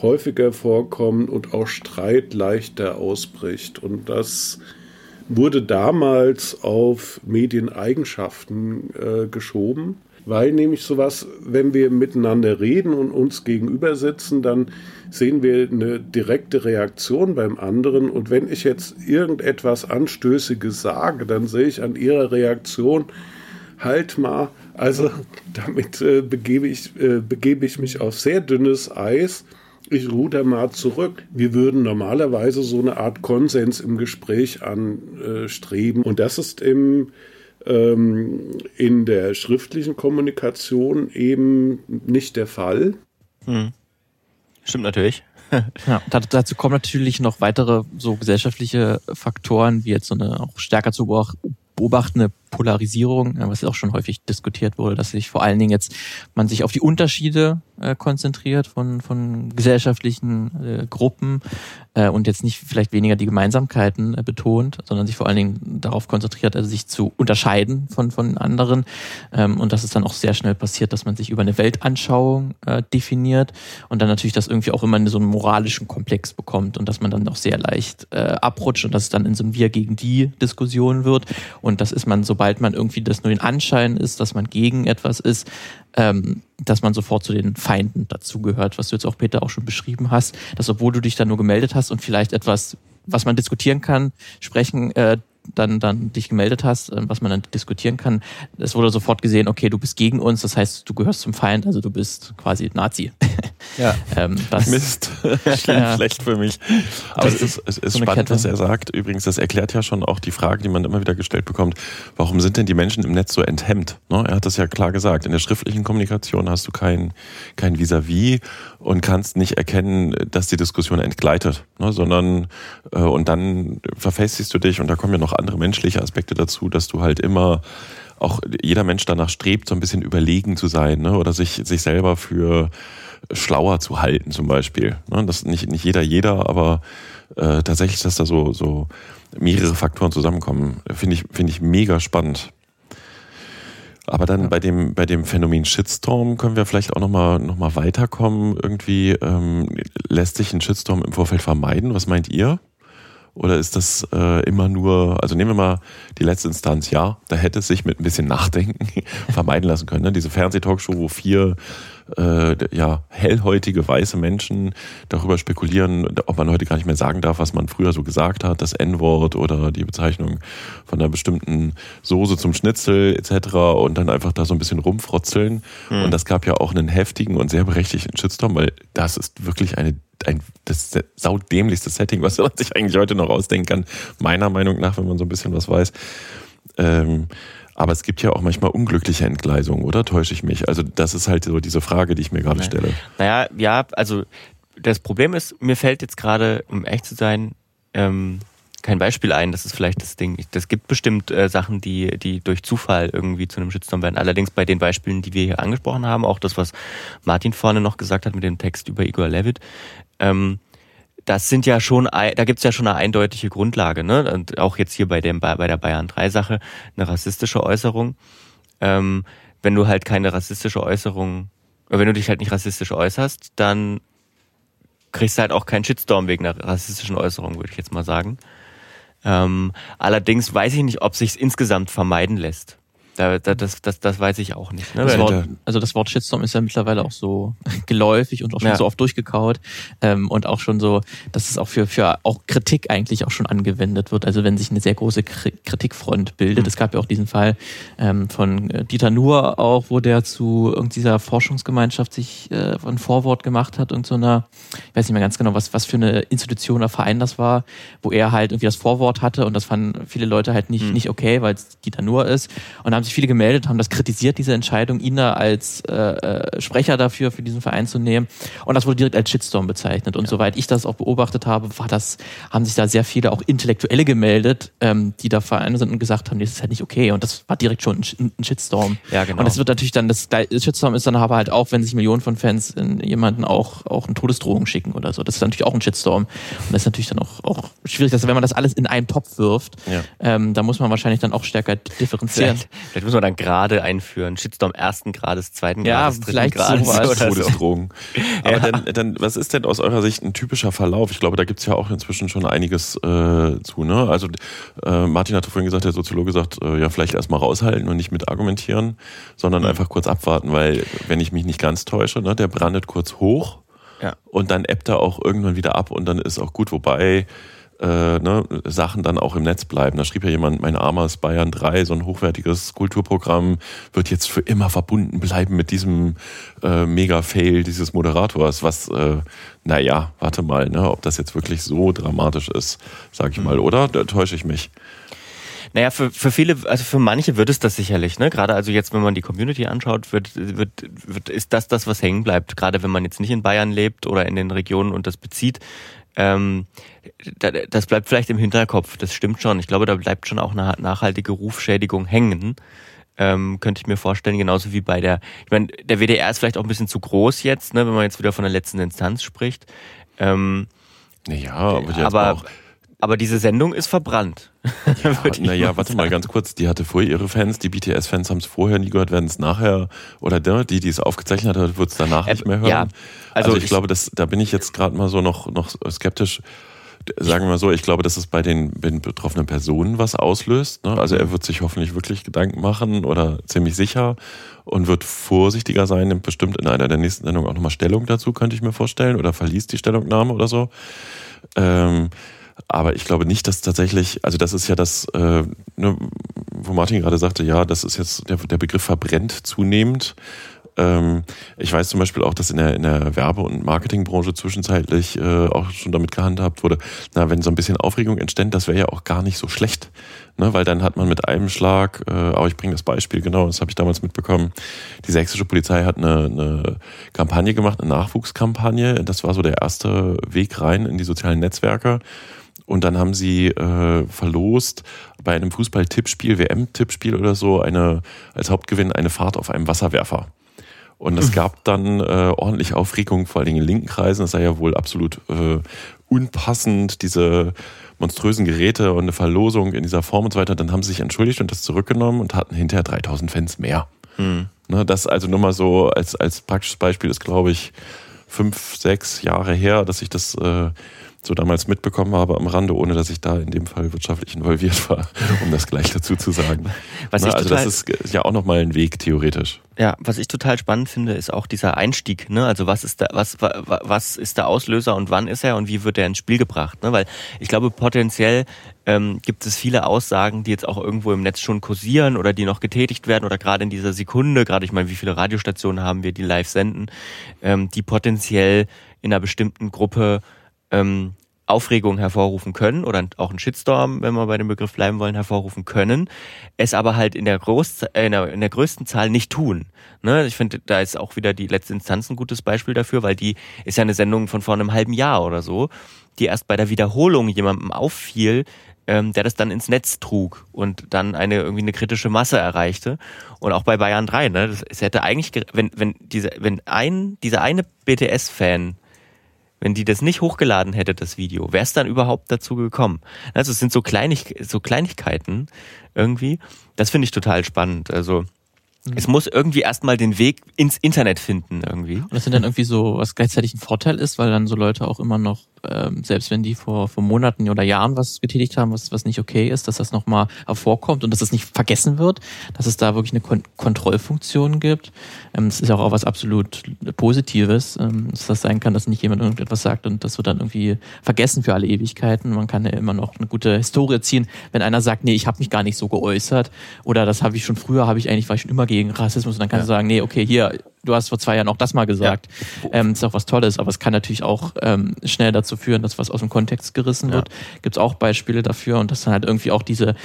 häufiger vorkommen und auch Streit leichter ausbricht. Und das wurde damals auf Medieneigenschaften äh, geschoben. Weil nämlich sowas, wenn wir miteinander reden und uns gegenüber sitzen, dann sehen wir eine direkte Reaktion beim anderen. Und wenn ich jetzt irgendetwas Anstößiges sage, dann sehe ich an ihrer Reaktion, halt mal, also damit äh, begebe, ich, äh, begebe ich mich auf sehr dünnes Eis. Ich ruder mal zurück. Wir würden normalerweise so eine Art Konsens im Gespräch anstreben. Und das ist im ähm, in der schriftlichen Kommunikation eben nicht der Fall. Hm. Stimmt natürlich. ja, dazu kommen natürlich noch weitere so gesellschaftliche Faktoren, wie jetzt so eine auch stärker zu beobachtende Polarisierung, was ja auch schon häufig diskutiert wurde, dass sich vor allen Dingen jetzt man sich auf die Unterschiede äh, konzentriert von, von gesellschaftlichen äh, Gruppen äh, und jetzt nicht vielleicht weniger die Gemeinsamkeiten äh, betont, sondern sich vor allen Dingen darauf konzentriert, also sich zu unterscheiden von, von anderen. Ähm, und dass es dann auch sehr schnell passiert, dass man sich über eine Weltanschauung äh, definiert und dann natürlich das irgendwie auch immer in so einen moralischen Komplex bekommt und dass man dann auch sehr leicht äh, abrutscht und dass es dann in so ein Wir gegen die Diskussion wird. Und das ist man, sobald man irgendwie das nur den Anschein ist, dass man gegen etwas ist, ähm, dass man sofort zu den Feinden dazugehört, was du jetzt auch Peter auch schon beschrieben hast, dass obwohl du dich da nur gemeldet hast und vielleicht etwas, was man diskutieren kann, sprechen, äh, dann, dann dich gemeldet hast, äh, was man dann diskutieren kann, es wurde sofort gesehen, okay, du bist gegen uns, das heißt, du gehörst zum Feind, also du bist quasi Nazi. Ja. ähm, was, Mist. ja. Schlecht für mich. Aber es ist, es ist so spannend, Kette. was er sagt. Übrigens, das erklärt ja schon auch die Frage, die man immer wieder gestellt bekommt. Warum sind denn die Menschen im Netz so enthemmt? Ne? Er hat das ja klar gesagt. In der schriftlichen Kommunikation hast du kein, kein Vis-à-vis -vis und kannst nicht erkennen, dass die Diskussion entgleitet, ne? sondern, äh, und dann verfestigst du dich und da kommen ja noch andere menschliche Aspekte dazu, dass du halt immer auch jeder Mensch danach strebt, so ein bisschen überlegen zu sein ne? oder sich, sich selber für schlauer zu halten zum Beispiel. Ne? Das nicht, nicht jeder jeder, aber äh, tatsächlich, dass da so, so mehrere Faktoren zusammenkommen, finde ich, finde ich mega spannend. Aber dann ja. bei dem bei dem Phänomen Shitstorm können wir vielleicht auch nochmal noch mal weiterkommen. Irgendwie ähm, lässt sich ein Shitstorm im Vorfeld vermeiden. Was meint ihr? Oder ist das äh, immer nur, also nehmen wir mal die letzte Instanz, ja, da hätte es sich mit ein bisschen Nachdenken vermeiden lassen können. Ne? Diese Fernsehtalkshow, wo vier äh, ja, hellhäutige weiße Menschen darüber spekulieren, ob man heute gar nicht mehr sagen darf, was man früher so gesagt hat, das N-Wort oder die Bezeichnung von einer bestimmten Soße zum Schnitzel etc. und dann einfach da so ein bisschen rumfrotzeln. Mhm. Und das gab ja auch einen heftigen und sehr berechtigten Shitstorm, weil das ist wirklich eine ein das saudämlichste Setting, was man sich eigentlich heute noch ausdenken kann, meiner Meinung nach, wenn man so ein bisschen was weiß. Ähm, aber es gibt ja auch manchmal unglückliche Entgleisungen, oder täusche ich mich? Also das ist halt so diese Frage, die ich mir gerade stelle. Naja, ja, also das Problem ist, mir fällt jetzt gerade, um echt zu sein, ähm, kein Beispiel ein, das ist vielleicht das Ding. Das gibt bestimmt äh, Sachen, die, die durch Zufall irgendwie zu einem Shitstorm werden. Allerdings bei den Beispielen, die wir hier angesprochen haben, auch das, was Martin vorne noch gesagt hat mit dem Text über Igor Levitt, ähm, das sind ja schon, da gibt's ja schon eine eindeutige Grundlage, ne? Und auch jetzt hier bei dem bei der Bayern 3 Sache eine rassistische Äußerung. Ähm, wenn du halt keine rassistische Äußerung, wenn du dich halt nicht rassistisch äußerst, dann kriegst du halt auch keinen Shitstorm wegen einer rassistischen Äußerung, würde ich jetzt mal sagen. Ähm, allerdings weiß ich nicht, ob sich's insgesamt vermeiden lässt. Da, da, das, das, das weiß ich auch nicht. Ne? Das Wort, also das Wort Shitstorm ist ja mittlerweile auch so geläufig und auch schon ja. so oft durchgekaut ähm, und auch schon so, dass es auch für, für auch Kritik eigentlich auch schon angewendet wird. Also wenn sich eine sehr große Kritikfront bildet. Mhm. Es gab ja auch diesen Fall ähm, von äh, Dieter Nuhr auch, wo der zu dieser Forschungsgemeinschaft sich äh, ein Vorwort gemacht hat und so einer, ich weiß nicht mehr ganz genau, was, was für eine Institution oder Verein das war, wo er halt irgendwie das Vorwort hatte und das fanden viele Leute halt nicht, mhm. nicht okay, weil es Dieter Nuhr ist. Und haben sich viele gemeldet, haben das kritisiert, diese Entscheidung, ihn da als äh, äh, Sprecher dafür, für diesen Verein zu nehmen. Und das wurde direkt als Shitstorm bezeichnet. Und ja. soweit ich das auch beobachtet habe, war das, haben sich da sehr viele auch Intellektuelle gemeldet, ähm, die da Vereine sind und gesagt haben, nee, das ist halt nicht okay. Und das war direkt schon ein, ein Shitstorm. Ja, genau. Und das wird natürlich dann, das Shitstorm ist dann aber halt auch, wenn sich Millionen von Fans in jemanden auch, auch eine Todesdrohung schicken oder so. Das ist natürlich auch ein Shitstorm. Und das ist natürlich dann auch, auch schwierig, dass wenn man das alles in einen Topf wirft, ja. ähm, da muss man wahrscheinlich dann auch stärker differenzieren. Vielleicht, vielleicht muss man dann gerade einführen. Shitstorm ersten Grades, zweiten ja, Grades, dritten Grades oder Todesdrohung. So. Aber ja. dann, dann, was ist denn aus eurer Sicht ein typischer Verlauf? Ich glaube, da gibt's ja auch inzwischen schon einiges äh, zu. Ne? Also äh, Martin hatte vorhin gesagt, der Soziologe sagt, äh, ja, vielleicht erstmal raushalten und nicht mit argumentieren, sondern mhm. einfach kurz abwarten, weil, wenn ich mich nicht ganz täusche, ne, der brandet kurz hoch ja. und dann ebbt er auch irgendwann wieder ab und dann ist auch gut, wobei äh, ne, Sachen dann auch im Netz bleiben. Da schrieb ja jemand, mein armes Bayern 3, so ein hochwertiges Kulturprogramm, wird jetzt für immer verbunden bleiben mit diesem äh, Mega-Fail dieses Moderators, was, äh, naja, warte mal, ne, ob das jetzt wirklich so dramatisch ist, sag ich mhm. mal, oder? Da täusche ich mich. Naja, für, für viele, also für manche wird es das sicherlich, ne? Gerade also jetzt, wenn man die Community anschaut, wird, wird, wird, ist das das, was hängen bleibt. Gerade wenn man jetzt nicht in Bayern lebt oder in den Regionen und das bezieht, ähm, das bleibt vielleicht im Hinterkopf, das stimmt schon. Ich glaube, da bleibt schon auch eine nachhaltige Rufschädigung hängen. Ähm, könnte ich mir vorstellen, genauso wie bei der, ich meine, der WDR ist vielleicht auch ein bisschen zu groß jetzt, ne, wenn man jetzt wieder von der letzten Instanz spricht. Ähm, ja, aber, aber auch aber diese Sendung ist verbrannt. Ja, naja, warte mal ganz kurz. Die hatte vorher ihre Fans, die BTS-Fans haben es vorher nie gehört, werden es nachher, oder der, die, die es aufgezeichnet hat, wird es danach äh, nicht mehr hören. Ja, also, also ich, ich, glaube, das, da bin ich jetzt gerade mal so noch, noch skeptisch. Sagen wir mal so, ich glaube, dass es bei den, den betroffenen Personen was auslöst. Ne? Also er wird sich hoffentlich wirklich Gedanken machen oder ziemlich sicher und wird vorsichtiger sein, nimmt bestimmt in einer der nächsten Sendungen auch nochmal Stellung dazu, könnte ich mir vorstellen, oder verliest die Stellungnahme oder so. Ähm, aber ich glaube nicht, dass tatsächlich, also das ist ja das, äh, ne, wo Martin gerade sagte, ja, das ist jetzt, der, der Begriff verbrennt zunehmend. Ähm, ich weiß zum Beispiel auch, dass in der, in der Werbe- und Marketingbranche zwischenzeitlich äh, auch schon damit gehandhabt wurde, na, wenn so ein bisschen Aufregung entsteht, das wäre ja auch gar nicht so schlecht. Ne, weil dann hat man mit einem Schlag, äh, aber ich bringe das Beispiel, genau, das habe ich damals mitbekommen, die sächsische Polizei hat eine, eine Kampagne gemacht, eine Nachwuchskampagne. Das war so der erste Weg rein in die sozialen Netzwerke. Und dann haben sie äh, verlost bei einem Fußball-Tippspiel, WM-Tippspiel oder so, eine, als Hauptgewinn eine Fahrt auf einem Wasserwerfer. Und es gab dann äh, ordentlich Aufregung, vor allen Dingen in linken Kreisen. Es sei ja wohl absolut äh, unpassend, diese monströsen Geräte und eine Verlosung in dieser Form und so weiter. Dann haben sie sich entschuldigt und das zurückgenommen und hatten hinterher 3000 Fans mehr. Mhm. Ne, das also nur mal so als, als praktisches Beispiel ist, glaube ich, fünf, sechs Jahre her, dass ich das äh, so damals mitbekommen habe am Rande, ohne dass ich da in dem Fall wirtschaftlich involviert war, um das gleich dazu zu sagen. Was Na, also das ist ja auch nochmal ein Weg theoretisch. Ja, was ich total spannend finde, ist auch dieser Einstieg. Ne? Also was ist da, was, was ist der Auslöser und wann ist er und wie wird er ins Spiel gebracht? Ne? Weil ich glaube, potenziell ähm, gibt es viele Aussagen, die jetzt auch irgendwo im Netz schon kursieren oder die noch getätigt werden oder gerade in dieser Sekunde, gerade ich meine, wie viele Radiostationen haben wir, die live senden, ähm, die potenziell in einer bestimmten Gruppe ähm, Aufregung hervorrufen können oder auch einen Shitstorm, wenn wir bei dem Begriff bleiben wollen, hervorrufen können, es aber halt in der, Groß äh, in der, in der größten Zahl nicht tun. Ne? Ich finde, da ist auch wieder die letzte Instanz ein gutes Beispiel dafür, weil die ist ja eine Sendung von vor einem halben Jahr oder so, die erst bei der Wiederholung jemandem auffiel, ähm, der das dann ins Netz trug und dann eine irgendwie eine kritische Masse erreichte. Und auch bei Bayern 3, ne? Das, es hätte eigentlich, wenn, wenn diese, wenn ein, dieser eine BTS-Fan wenn die das nicht hochgeladen hätte, das Video, wäre es dann überhaupt dazu gekommen? Also es sind so, Kleinig so Kleinigkeiten irgendwie. Das finde ich total spannend. Also mhm. es muss irgendwie erstmal den Weg ins Internet finden irgendwie. Und das sind dann irgendwie so, was gleichzeitig ein Vorteil ist, weil dann so Leute auch immer noch ähm, selbst wenn die vor, vor Monaten oder Jahren was getätigt haben, was, was nicht okay ist, dass das nochmal hervorkommt und dass es das nicht vergessen wird, dass es da wirklich eine Kon Kontrollfunktion gibt. Ähm, das ist auch, auch was absolut Positives, ähm, dass das sein kann, dass nicht jemand irgendetwas sagt und das wird dann irgendwie vergessen für alle Ewigkeiten. Man kann ja immer noch eine gute Historie ziehen, wenn einer sagt, nee, ich habe mich gar nicht so geäußert oder das habe ich schon früher, habe ich eigentlich, war ich schon immer gegen Rassismus und dann kann ja. du sagen, nee, okay, hier, du hast vor zwei Jahren auch das mal gesagt. Ja. Ähm, ist auch was Tolles, aber es kann natürlich auch ähm, schnell dazu führen, dass was aus dem Kontext gerissen wird. Ja. Gibt es auch Beispiele dafür und dass dann halt irgendwie auch diese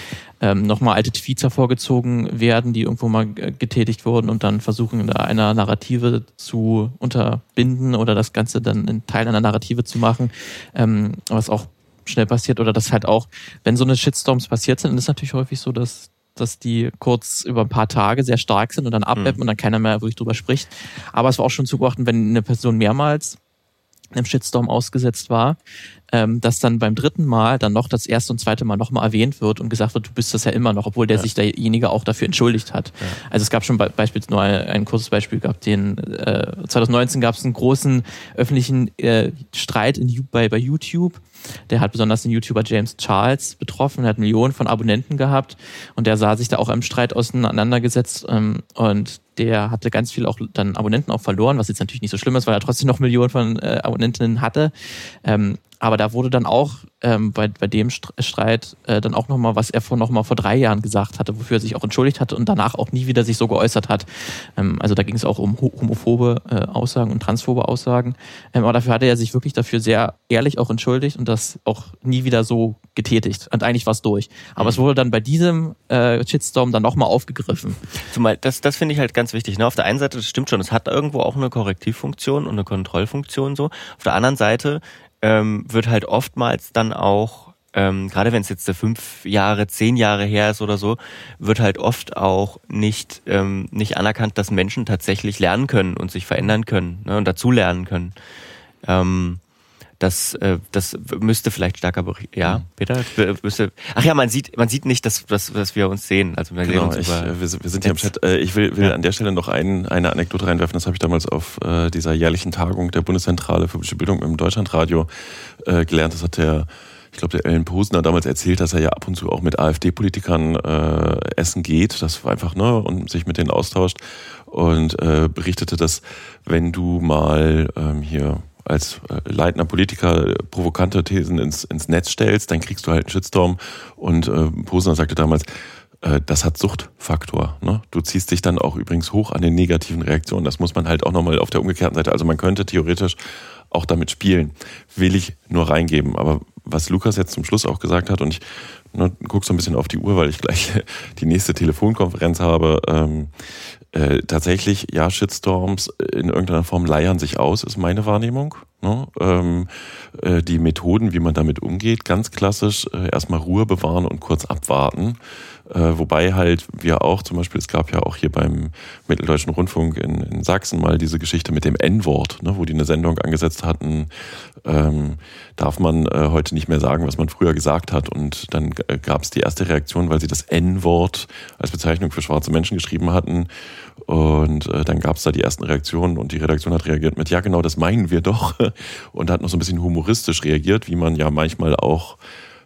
ähm, nochmal alte Tweets hervorgezogen werden, die irgendwo mal getätigt wurden und dann versuchen, da einer Narrative zu unterbinden oder das Ganze dann in Teil einer Narrative zu machen, ähm, was auch schnell passiert oder dass halt auch, wenn so eine Shitstorms passiert sind, ist es natürlich häufig so, dass dass die kurz über ein paar Tage sehr stark sind und dann abebben mhm. und dann keiner mehr wirklich drüber spricht. Aber es war auch schon zu beobachten, wenn eine Person mehrmals einem Shitstorm ausgesetzt war, ähm, dass dann beim dritten Mal dann noch das erste und zweite Mal nochmal erwähnt wird und gesagt wird, du bist das ja immer noch, obwohl der ja. sich derjenige auch dafür entschuldigt hat. Ja. Also es gab schon be beispielsweise nur ein, ein, kurzes Beispiel gehabt, den äh, 2019 gab es einen großen öffentlichen äh, Streit in, bei, bei YouTube. Der hat besonders den YouTuber James Charles betroffen, er hat Millionen von Abonnenten gehabt und der sah sich da auch im Streit auseinandergesetzt ähm, und der hatte ganz viel auch dann Abonnenten auch verloren, was jetzt natürlich nicht so schlimm ist, weil er trotzdem noch Millionen von äh, Abonnentinnen hatte. Ähm, aber da wurde dann auch ähm, bei, bei dem Streit äh, dann auch nochmal, was er vor nochmal vor drei Jahren gesagt hatte, wofür er sich auch entschuldigt hatte und danach auch nie wieder sich so geäußert hat. Ähm, also da ging es auch um homophobe äh, Aussagen und transphobe Aussagen. Ähm, aber dafür hatte er sich wirklich dafür sehr ehrlich auch entschuldigt und das auch nie wieder so getätigt. Und eigentlich war es durch. Aber mhm. es wurde dann bei diesem äh, Shitstorm dann nochmal aufgegriffen. Zumal, das, das finde ich halt ganz wichtig. Ne? Auf der einen Seite, das stimmt schon, es hat irgendwo auch eine Korrektivfunktion und eine Kontrollfunktion so. Auf der anderen Seite ähm, wird halt oftmals dann auch, ähm, gerade wenn es jetzt fünf Jahre, zehn Jahre her ist oder so, wird halt oft auch nicht, ähm, nicht anerkannt, dass Menschen tatsächlich lernen können und sich verändern können ne, und dazulernen können. Ähm, das, äh, das müsste vielleicht stärker berichten. Ja, mhm. Peter? Müsste, ach ja, man sieht, man sieht nicht, dass, dass, dass wir uns sehen. Also wir, genau, sehen ich, über, wir, wir sind hier im Chat. Äh, ich will, will ja. an der Stelle noch ein, eine Anekdote reinwerfen. Das habe ich damals auf äh, dieser jährlichen Tagung der Bundeszentrale für politische Bildung im Deutschlandradio äh, gelernt. Das hat der ich glaube, der Ellen Posner damals erzählt, dass er ja ab und zu auch mit AfD-Politikern äh, essen geht, das war einfach, ne, und sich mit denen austauscht und äh, berichtete, dass wenn du mal ähm, hier als äh, leitender Politiker provokante Thesen ins, ins Netz stellst, dann kriegst du halt einen Shitstorm. Und äh, Posner sagte damals, äh, das hat Suchtfaktor. Ne? Du ziehst dich dann auch übrigens hoch an den negativen Reaktionen. Das muss man halt auch nochmal auf der umgekehrten Seite. Also man könnte theoretisch auch damit spielen. Will ich nur reingeben. Aber was Lukas jetzt zum Schluss auch gesagt hat, und ich ne, guck so ein bisschen auf die Uhr, weil ich gleich die nächste Telefonkonferenz habe. Ähm, äh, tatsächlich, ja, Shitstorms in irgendeiner Form leiern sich aus, ist meine Wahrnehmung. Ne? Ähm, äh, die Methoden, wie man damit umgeht, ganz klassisch, äh, erstmal Ruhe bewahren und kurz abwarten. Äh, wobei halt wir auch zum Beispiel, es gab ja auch hier beim Mitteldeutschen Rundfunk in, in Sachsen mal diese Geschichte mit dem N-Wort, ne, wo die eine Sendung angesetzt hatten, ähm, darf man äh, heute nicht mehr sagen, was man früher gesagt hat. Und dann äh, gab es die erste Reaktion, weil sie das N-Wort als Bezeichnung für schwarze Menschen geschrieben hatten. Und äh, dann gab es da die ersten Reaktionen und die Redaktion hat reagiert mit, ja genau, das meinen wir doch. Und hat noch so ein bisschen humoristisch reagiert, wie man ja manchmal auch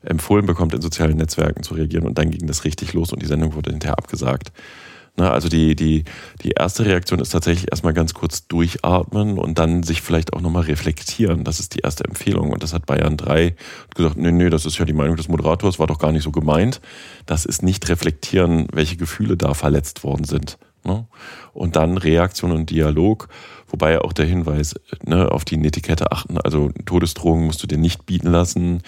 empfohlen bekommt, in sozialen Netzwerken zu reagieren. Und dann ging das richtig los und die Sendung wurde hinterher abgesagt. Na, also die, die, die erste Reaktion ist tatsächlich erstmal ganz kurz durchatmen und dann sich vielleicht auch nochmal reflektieren. Das ist die erste Empfehlung. Und das hat Bayern 3 gesagt, nee, nee, das ist ja die Meinung des Moderators, war doch gar nicht so gemeint. Das ist nicht reflektieren, welche Gefühle da verletzt worden sind. Ne? Und dann Reaktion und Dialog, wobei auch der Hinweis ne, auf die Netiquette achten. Also Todesdrohungen musst du dir nicht bieten lassen,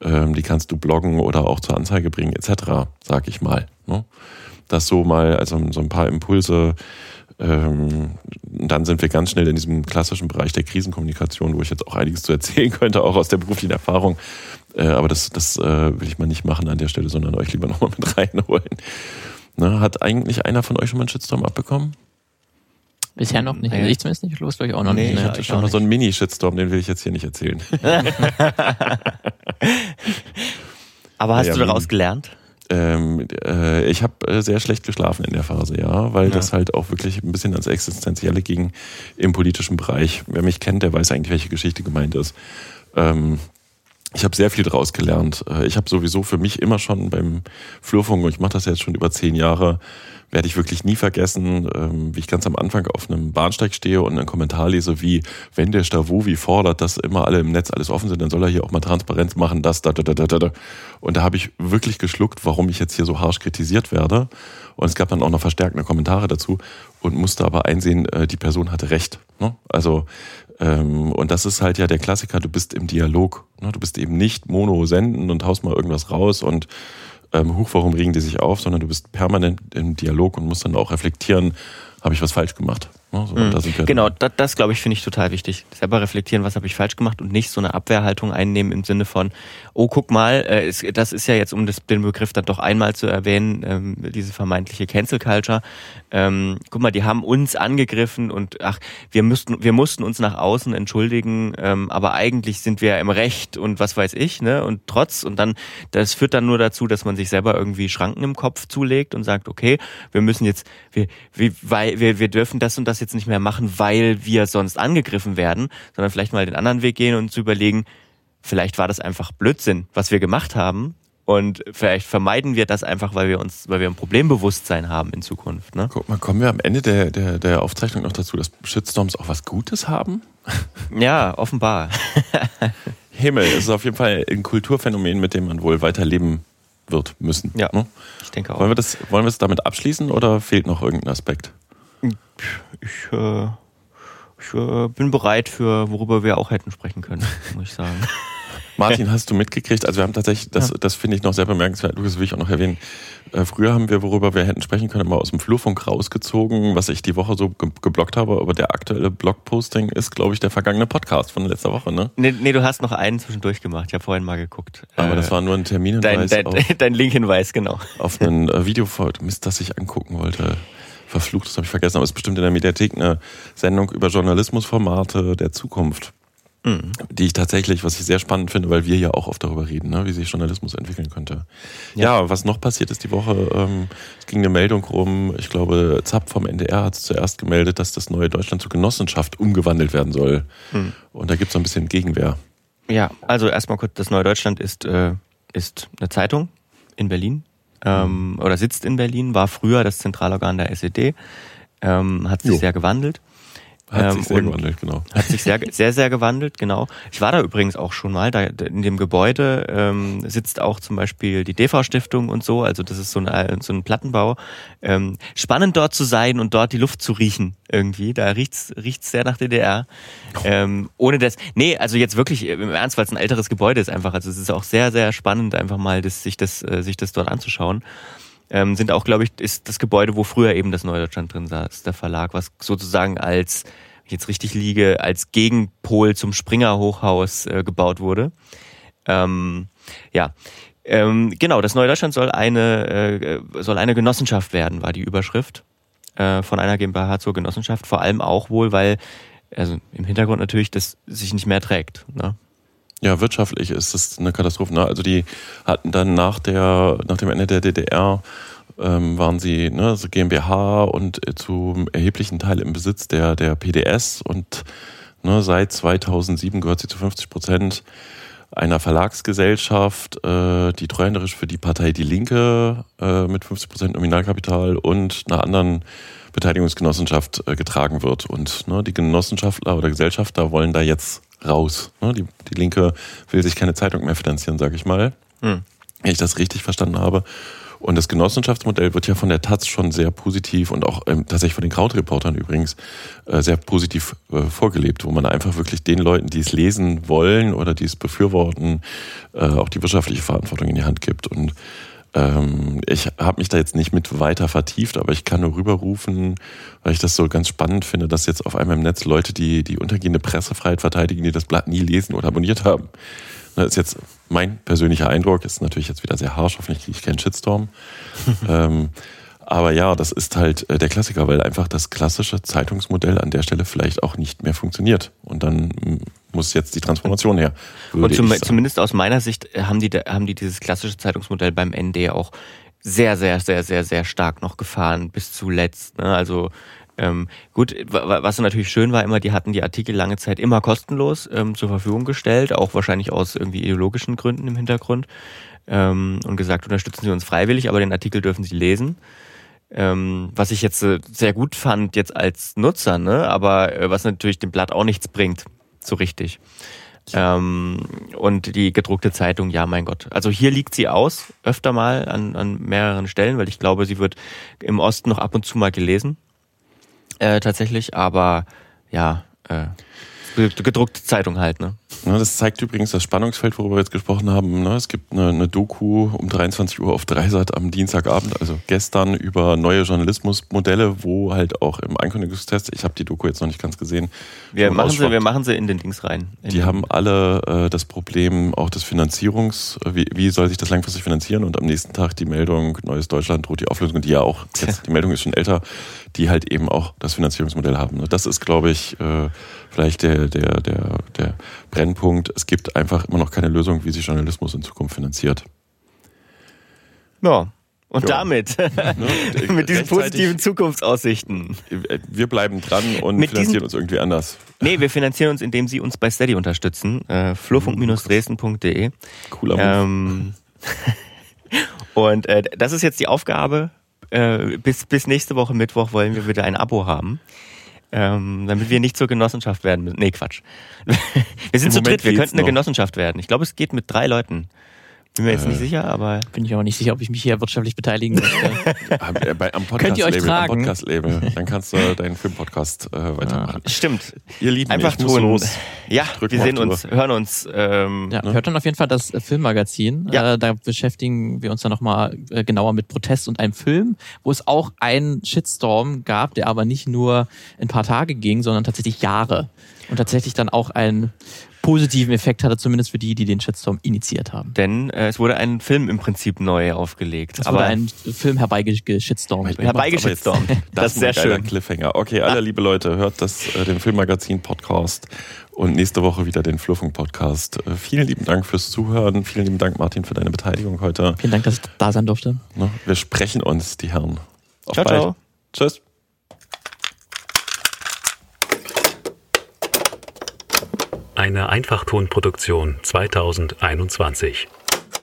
ähm, die kannst du bloggen oder auch zur Anzeige bringen, etc., sag ich mal. Ne? Das so mal, also so ein paar Impulse. Ähm, dann sind wir ganz schnell in diesem klassischen Bereich der Krisenkommunikation, wo ich jetzt auch einiges zu erzählen könnte, auch aus der beruflichen Erfahrung. Äh, aber das, das äh, will ich mal nicht machen an der Stelle, sondern euch lieber nochmal mit reinholen. Ne, hat eigentlich einer von euch schon mal einen Shitstorm abbekommen? Bisher noch nicht. Also ich zumindest nicht. Los, glaube ich auch noch nee, nicht. Ich hatte schon mal so einen Mini-Shitstorm, den will ich jetzt hier nicht erzählen. Aber hast ja, du daraus gelernt? Ähm, äh, ich habe äh, sehr schlecht geschlafen in der Phase, ja, weil ja. das halt auch wirklich ein bisschen ans Existenzielle ging im politischen Bereich. Wer mich kennt, der weiß eigentlich, welche Geschichte gemeint ist. Ähm, ich habe sehr viel daraus gelernt. Äh, ich habe sowieso für mich immer schon beim Flurfunk, und ich mache das jetzt schon über zehn Jahre, werde ich wirklich nie vergessen, ähm, wie ich ganz am Anfang auf einem Bahnsteig stehe und einen Kommentar lese, wie, wenn der Stavovi fordert, dass immer alle im Netz alles offen sind, dann soll er hier auch mal Transparenz machen, das, da, da, da, da, da. Und da habe ich wirklich geschluckt, warum ich jetzt hier so harsch kritisiert werde. Und es gab dann auch noch verstärkende Kommentare dazu und musste aber einsehen, äh, die Person hatte recht. Ne? Also und das ist halt ja der Klassiker, du bist im Dialog. Ne? Du bist eben nicht mono senden und haust mal irgendwas raus und ähm, huch, warum regen die sich auf, sondern du bist permanent im Dialog und musst dann auch reflektieren, habe ich was falsch gemacht. Ne? So, mhm. genau, das, das glaube ich, finde ich total wichtig. Selber reflektieren, was habe ich falsch gemacht und nicht so eine Abwehrhaltung einnehmen im Sinne von, oh, guck mal, äh, ist, das ist ja jetzt, um das, den Begriff dann doch einmal zu erwähnen, ähm, diese vermeintliche Cancel Culture. Ähm, guck mal, die haben uns angegriffen und ach, wir müssten, wir mussten uns nach außen entschuldigen, ähm, aber eigentlich sind wir im Recht und was weiß ich, ne? Und trotz und dann, das führt dann nur dazu, dass man sich selber irgendwie Schranken im Kopf zulegt und sagt, okay, wir müssen jetzt, wir, wir, weil wir, wir dürfen das und das jetzt nicht mehr machen, weil wir sonst angegriffen werden, sondern vielleicht mal den anderen Weg gehen und zu überlegen, vielleicht war das einfach Blödsinn, was wir gemacht haben. Und vielleicht vermeiden wir das einfach, weil wir uns, weil wir ein Problembewusstsein haben in Zukunft. Ne? Guck mal, kommen wir am Ende der, der, der Aufzeichnung noch dazu, dass Shitstorms auch was Gutes haben? Ja, offenbar. Himmel, es ist auf jeden Fall ein Kulturphänomen, mit dem man wohl weiterleben wird müssen. Ja, ne? ich denke auch. Wollen wir, das, wollen wir es damit abschließen oder fehlt noch irgendein Aspekt? Ich, äh, ich äh, bin bereit für, worüber wir auch hätten sprechen können, muss ich sagen. Martin, hast du mitgekriegt? Also wir haben tatsächlich, das, ja. das finde ich noch sehr bemerkenswert, Lukas will ich auch noch erwähnen. Äh, früher haben wir, worüber wir hätten sprechen können, mal aus dem Flurfunk rausgezogen, was ich die Woche so ge geblockt habe, aber der aktuelle Blogposting ist, glaube ich, der vergangene Podcast von letzter Woche, ne? Nee, nee, du hast noch einen zwischendurch gemacht. Ich habe vorhin mal geguckt. Aber äh, das war nur ein Terminhinweis. Dein, dein, dein Linkhinweis, genau. Auf ein äh, Video, Mist, das ich angucken wollte verflucht, das habe ich vergessen, aber es ist bestimmt in der Mediathek eine Sendung über Journalismusformate der Zukunft. Mhm. Die ich tatsächlich, was ich sehr spannend finde, weil wir ja auch oft darüber reden, ne, wie sich Journalismus entwickeln könnte. Ja, ja was noch passiert ist die Woche, ähm, es ging eine Meldung rum, ich glaube, Zapp vom NDR hat zuerst gemeldet, dass das neue Deutschland zur Genossenschaft umgewandelt werden soll. Mhm. Und da gibt es so ein bisschen Gegenwehr. Ja, also erstmal kurz, das neue Deutschland ist, äh, ist eine Zeitung in Berlin, ähm, oder sitzt in Berlin, war früher das Zentralorgan der SED, ähm, hat sich jo. sehr gewandelt. Hat sich ähm, sehr gewandelt, genau. Hat sich sehr, sehr, sehr gewandelt, genau. Ich war da übrigens auch schon mal. Da in dem Gebäude ähm, sitzt auch zum Beispiel die DV-Stiftung und so. Also das ist so ein, so ein Plattenbau. Ähm, spannend dort zu sein und dort die Luft zu riechen irgendwie. Da riecht's riecht's sehr nach DDR. Ähm, ohne das. Nee, also jetzt wirklich im Ernst, weil es ein älteres Gebäude ist einfach. Also es ist auch sehr, sehr spannend, einfach mal das, sich das, äh, sich das dort anzuschauen. Ähm, sind auch, glaube ich, ist das Gebäude, wo früher eben das Neue Deutschland drin saß, der Verlag, was sozusagen als, wenn ich jetzt richtig liege, als Gegenpol zum Springer Hochhaus äh, gebaut wurde. Ähm, ja, Ähm, genau, das Neue Deutschland soll eine, äh, soll eine Genossenschaft werden, war die Überschrift äh, von einer GmbH zur Genossenschaft. Vor allem auch wohl, weil, also im Hintergrund natürlich, das sich nicht mehr trägt. Ne? Ja, wirtschaftlich ist das eine Katastrophe. Ne? Also die hatten dann nach der, nach dem Ende der DDR ähm, waren sie ne, also GmbH und äh, zum erheblichen Teil im Besitz der, der PDS und ne, seit 2007 gehört sie zu 50 Prozent einer Verlagsgesellschaft, äh, die treuhänderisch für die Partei Die Linke äh, mit 50 Prozent Nominalkapital und einer anderen Beteiligungsgenossenschaft äh, getragen wird. Und ne, die Genossenschaftler oder Gesellschafter wollen da jetzt raus. Ne? Die, die Linke will sich keine Zeitung mehr finanzieren, sage ich mal. Hm. Wenn ich das richtig verstanden habe. Und das Genossenschaftsmodell wird ja von der Taz schon sehr positiv und auch ähm, tatsächlich von den Krautreportern übrigens äh, sehr positiv äh, vorgelebt, wo man einfach wirklich den Leuten, die es lesen wollen oder die es befürworten, äh, auch die wirtschaftliche Verantwortung in die Hand gibt. Und ähm, ich habe mich da jetzt nicht mit weiter vertieft, aber ich kann nur rüberrufen, weil ich das so ganz spannend finde, dass jetzt auf einmal im Netz Leute, die die untergehende Pressefreiheit verteidigen, die das Blatt nie lesen oder abonniert haben, das ist jetzt mein persönlicher Eindruck, ist natürlich jetzt wieder sehr harsch, hoffentlich kriege ich keinen Shitstorm. ähm, aber ja, das ist halt äh, der Klassiker, weil einfach das klassische Zeitungsmodell an der Stelle vielleicht auch nicht mehr funktioniert. Und dann muss jetzt die Transformation her. Und zum, zumindest aus meiner Sicht äh, haben die, haben die dieses klassische Zeitungsmodell beim ND auch sehr, sehr, sehr, sehr, sehr stark noch gefahren bis zuletzt. Ne? Also ähm, gut, was natürlich schön war immer, die hatten die Artikel lange Zeit immer kostenlos ähm, zur Verfügung gestellt, auch wahrscheinlich aus irgendwie ideologischen Gründen im Hintergrund ähm, und gesagt, unterstützen Sie uns freiwillig, aber den Artikel dürfen Sie lesen. Ähm, was ich jetzt äh, sehr gut fand jetzt als Nutzer, ne? aber äh, was natürlich dem Blatt auch nichts bringt, so richtig. Ähm, und die gedruckte Zeitung, ja, mein Gott. Also hier liegt sie aus, öfter mal an, an mehreren Stellen, weil ich glaube, sie wird im Osten noch ab und zu mal gelesen äh, tatsächlich, aber ja, äh, gedruckte Zeitung halt, ne? Ja, das zeigt übrigens das Spannungsfeld, worüber wir jetzt gesprochen haben. Ne? Es gibt eine, eine, Doku um 23 Uhr auf Dreisat am Dienstagabend, also gestern, über neue Journalismusmodelle, wo halt auch im Ankündigungstest, ich habe die Doku jetzt noch nicht ganz gesehen. Wir machen, sie, wir machen sie in den Dings rein. Die haben alle äh, das Problem auch des Finanzierungs, wie, wie soll sich das langfristig finanzieren und am nächsten Tag die Meldung, Neues Deutschland droht die Auflösung, die ja auch, jetzt, die Meldung ist schon älter, die halt eben auch das Finanzierungsmodell haben. Das ist, glaube ich, äh, vielleicht der, der, der, der Brennpunkt. Es gibt einfach immer noch keine Lösung, wie sich Journalismus in Zukunft finanziert. Ja. Und ja. damit, ne? mit diesen positiven Zukunftsaussichten. Wir bleiben dran und mit finanzieren diesen, uns irgendwie anders. Nee, wir finanzieren uns, indem Sie uns bei Steady unterstützen. Äh, flurfunk-dresden.de. Cooler ähm, Und äh, das ist jetzt die Aufgabe. Äh, bis, bis nächste Woche Mittwoch wollen wir wieder ein Abo haben ähm, damit wir nicht zur Genossenschaft werden müssen. Nee, Quatsch. wir sind Im zu dritt, wir könnten eine Genossenschaft werden. Ich glaube, es geht mit drei Leuten. Bin mir jetzt äh, nicht sicher, aber. Bin ich auch nicht sicher, ob ich mich hier wirtschaftlich beteiligen möchte. am, äh, bei, am Podcast Könnt ihr euch tragen? Am Podcast-Label. Dann kannst du deinen Filmpodcast äh, weitermachen. Ah, stimmt. Ihr Lieben, einfach ich tun. Los. Ja, wir sehen uns, hören uns. Ähm, ja, ne? Hört dann auf jeden Fall das äh, Filmmagazin. Ja. Äh, da beschäftigen wir uns dann nochmal äh, genauer mit Protest und einem Film, wo es auch einen Shitstorm gab, der aber nicht nur ein paar Tage ging, sondern tatsächlich Jahre. Und tatsächlich dann auch ein positiven Effekt hatte, zumindest für die, die den Shitstorm initiiert haben. Denn äh, es wurde ein Film im Prinzip neu aufgelegt. Es wurde ein Film herbeigeschitstormt. Herbeigeschitstormt. Das, das ist sehr schön. Cliffhanger. Okay, alle ah. liebe Leute, hört das äh, den Filmmagazin Podcast und nächste Woche wieder den Fluffung Podcast. Äh, vielen lieben Dank fürs Zuhören. Vielen lieben Dank, Martin, für deine Beteiligung heute. Vielen Dank, dass ich da sein durfte. Ne, wir sprechen uns, die Herren. Auf ciao, bald. ciao. Tschüss. Eine Einfachtonproduktion 2021.